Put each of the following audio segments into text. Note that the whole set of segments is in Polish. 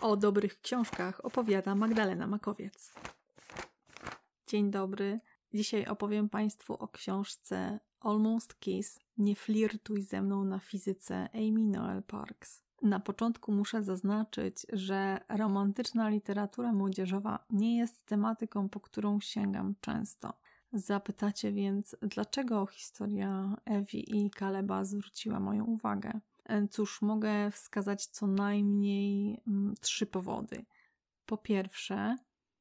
O dobrych książkach opowiada Magdalena Makowiec. Dzień dobry. Dzisiaj opowiem Państwu o książce Almost Kiss Nie flirtuj ze mną na fizyce Amy Noel Parks. Na początku muszę zaznaczyć, że romantyczna literatura młodzieżowa nie jest tematyką, po którą sięgam często. Zapytacie więc, dlaczego historia Ewi i Kaleba zwróciła moją uwagę? Cóż, mogę wskazać co najmniej mm, trzy powody. Po pierwsze,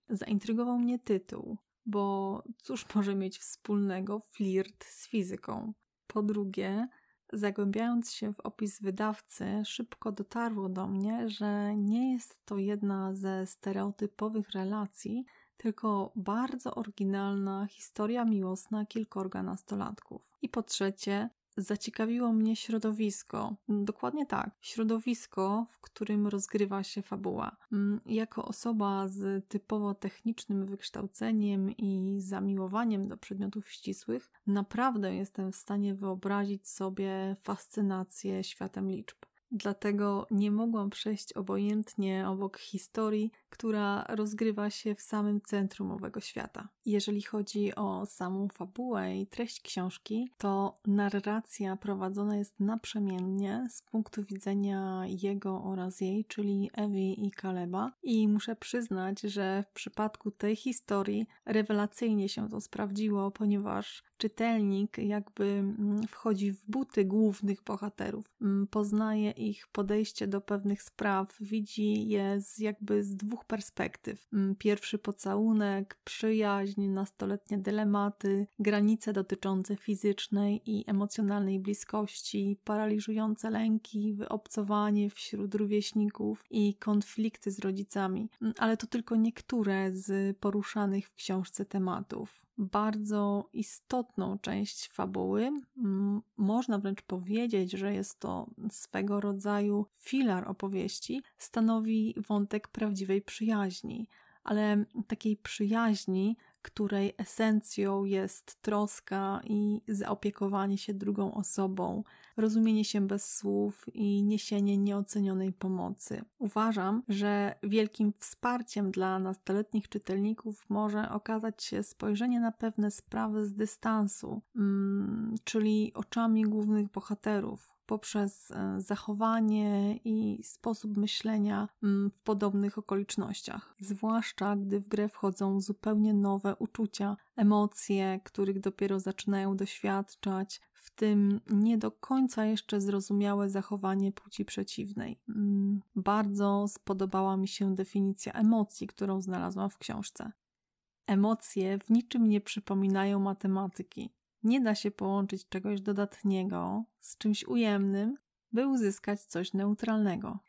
zaintrygował mnie tytuł, bo cóż może mieć wspólnego flirt z fizyką? Po drugie, zagłębiając się w opis wydawcy, szybko dotarło do mnie, że nie jest to jedna ze stereotypowych relacji, tylko bardzo oryginalna historia miłosna kilkorga nastolatków. I po trzecie, zaciekawiło mnie środowisko. Mm, dokładnie tak, środowisko, w którym rozgrywa się fabuła. Mm, jako osoba z typowo technicznym wykształceniem i zamiłowaniem do przedmiotów ścisłych, naprawdę jestem w stanie wyobrazić sobie fascynację światem liczb. Dlatego nie mogłam przejść obojętnie obok historii, która rozgrywa się w samym centrum owego świata. Jeżeli chodzi o samą fabułę i treść książki, to narracja prowadzona jest naprzemiennie z punktu widzenia jego oraz jej, czyli Ewi i Kaleba. I muszę przyznać, że w przypadku tej historii rewelacyjnie się to sprawdziło, ponieważ czytelnik jakby mm, wchodzi w buty głównych bohaterów, mm, poznaje ich podejście do pewnych spraw, widzi je z jakby z dwóch perspektyw. Mm, pierwszy pocałunek, przyjaźń, nastoletnie dylematy, granice dotyczące fizycznej i emocjonalnej bliskości, paraliżujące lęki, wyobcowanie wśród rówieśników i konflikty z rodzicami. Ale to tylko niektóre z poruszanych w książce tematów bardzo istotną część fabuły. Można wręcz powiedzieć, że jest to swego rodzaju filar opowieści, stanowi wątek prawdziwej przyjaźni, ale takiej przyjaźni, której esencją jest troska i zaopiekowanie się drugą osobą, rozumienie się bez słów i niesienie nieocenionej pomocy. Uważam, że wielkim wsparciem dla nastoletnich czytelników może okazać się spojrzenie na pewne sprawy z dystansu, mm, czyli oczami głównych bohaterów, poprzez e, zachowanie i sposób myślenia mm, w podobnych okolicznościach. Zwłaszcza gdy w grę wchodzą zupełnie nowe uczucia, emocje, których dopiero zaczynają doświadczać, tym nie do końca jeszcze zrozumiałe zachowanie płci przeciwnej. Mm, bardzo spodobała mi się definicja emocji, którą znalazłam w książce. Emocje w niczym nie przypominają matematyki. Nie da się połączyć czegoś dodatniego z czymś ujemnym, by uzyskać coś neutralnego.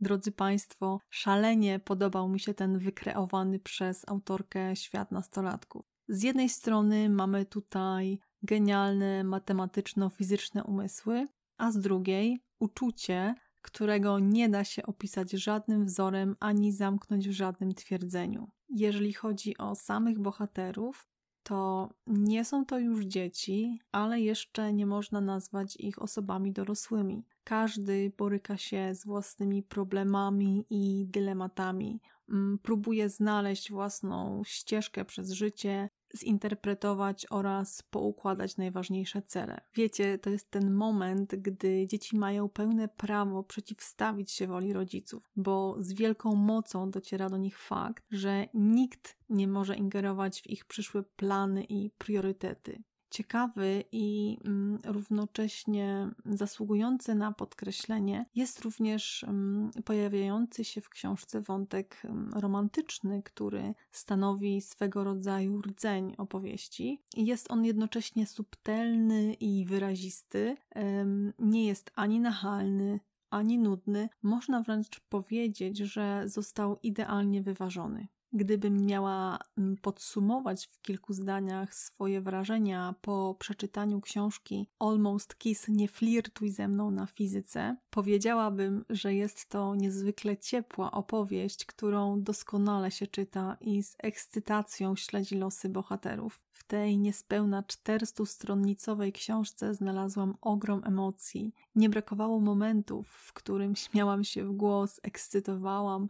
Drodzy Państwo, szalenie podobał mi się ten wykreowany przez autorkę świat nastolatków. Z jednej strony mamy tutaj genialne matematyczno-fizyczne umysły, a z drugiej uczucie, którego nie da się opisać żadnym wzorem ani zamknąć w żadnym twierdzeniu. Jeżeli chodzi o samych bohaterów, to nie są to już dzieci, ale jeszcze nie można nazwać ich osobami dorosłymi. Każdy boryka się z własnymi problemami i dylematami, mm, próbuje znaleźć własną ścieżkę przez życie, zinterpretować oraz poukładać najważniejsze cele. Wiecie, to jest ten moment, gdy dzieci mają pełne prawo przeciwstawić się woli rodziców, bo z wielką mocą dociera do nich fakt, że nikt nie może ingerować w ich przyszłe plany i priorytety. Ciekawy i mm, równocześnie zasługujący na podkreślenie jest również mm, pojawiający się w książce wątek mm, romantyczny, który stanowi swego rodzaju rdzeń opowieści. Jest on jednocześnie subtelny i wyrazisty, nie jest ani nachalny, ani nudny. Można wręcz powiedzieć, że został idealnie wyważony. Gdybym miała mm, podsumować w kilku zdaniach swoje wrażenia po przeczytaniu książki Almost Kiss Nie flirtuj ze mną na fizyce, powiedziałabym, że jest to niezwykle ciepła opowieść, którą doskonale się czyta i z ekscytacją śledzi losy bohaterów. W tej niespełna 400-stronnicowej książce znalazłam ogrom emocji. Nie brakowało momentów, w którym śmiałam się w głos, ekscytowałam,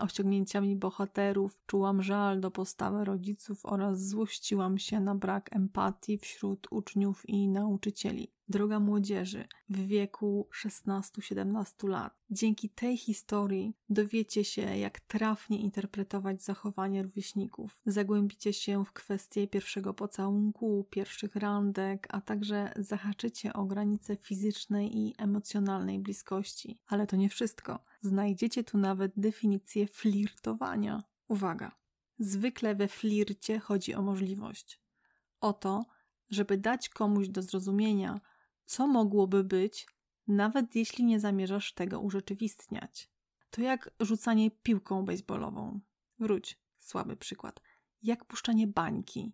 osiągnięciami bohaterów, czułam żal do postawy rodziców oraz złościłam się na brak empatii wśród uczniów i nauczycieli. Droga młodzieży w wieku 16-17 lat. Dzięki tej historii dowiecie się, jak trafnie interpretować zachowanie rówieśników. Zagłębicie się w kwestie pierwszego pocałunku, pierwszych randek, a także zahaczycie o granice fizycznej i emocjonalnej bliskości. Ale to nie wszystko. Znajdziecie tu nawet definicję flirtowania. Uwaga! Zwykle we flircie chodzi o możliwość. O to, żeby dać komuś do zrozumienia, co mogłoby być, nawet jeśli nie zamierzasz tego urzeczywistniać. To jak rzucanie piłką baseballową. Wróć, słaby przykład. Jak puszczanie bańki.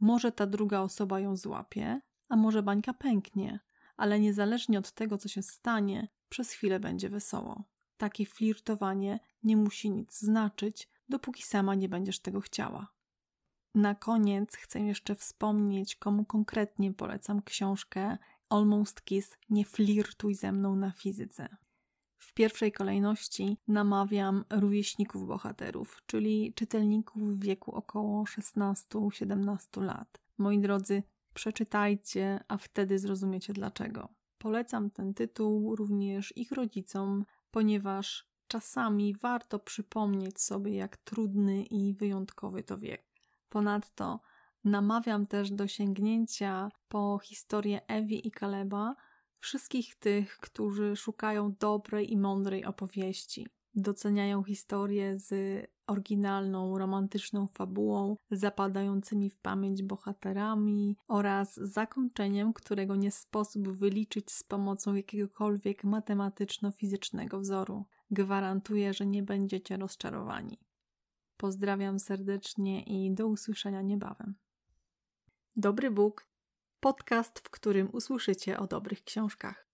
Może ta druga osoba ją złapie, a może bańka pęknie, ale niezależnie od tego, co się stanie, przez chwilę będzie wesoło. Takie flirtowanie nie musi nic znaczyć, dopóki sama nie będziesz tego chciała. Na koniec chcę jeszcze wspomnieć, komu konkretnie polecam książkę Almost Kiss Nie flirtuj ze mną na fizyce. W pierwszej kolejności namawiam rówieśników bohaterów, czyli czytelników w wieku około 16-17 lat. Moi drodzy, przeczytajcie, a wtedy zrozumiecie dlaczego. Polecam ten tytuł również ich rodzicom, ponieważ czasami warto przypomnieć sobie, jak trudny i wyjątkowy to wiek. Ponadto namawiam też do sięgnięcia po historię Ewi i Kaleba wszystkich tych, którzy szukają dobrej i mądrej opowieści. Doceniają historię z oryginalną, romantyczną fabułą, zapadającymi w pamięć bohaterami oraz zakończeniem, którego nie sposób wyliczyć z pomocą jakiegokolwiek matematyczno-fizycznego wzoru. Gwarantuję, że nie będziecie rozczarowani. Pozdrawiam serdecznie i do usłyszenia niebawem. Dobry Bóg podcast, w którym usłyszycie o dobrych książkach.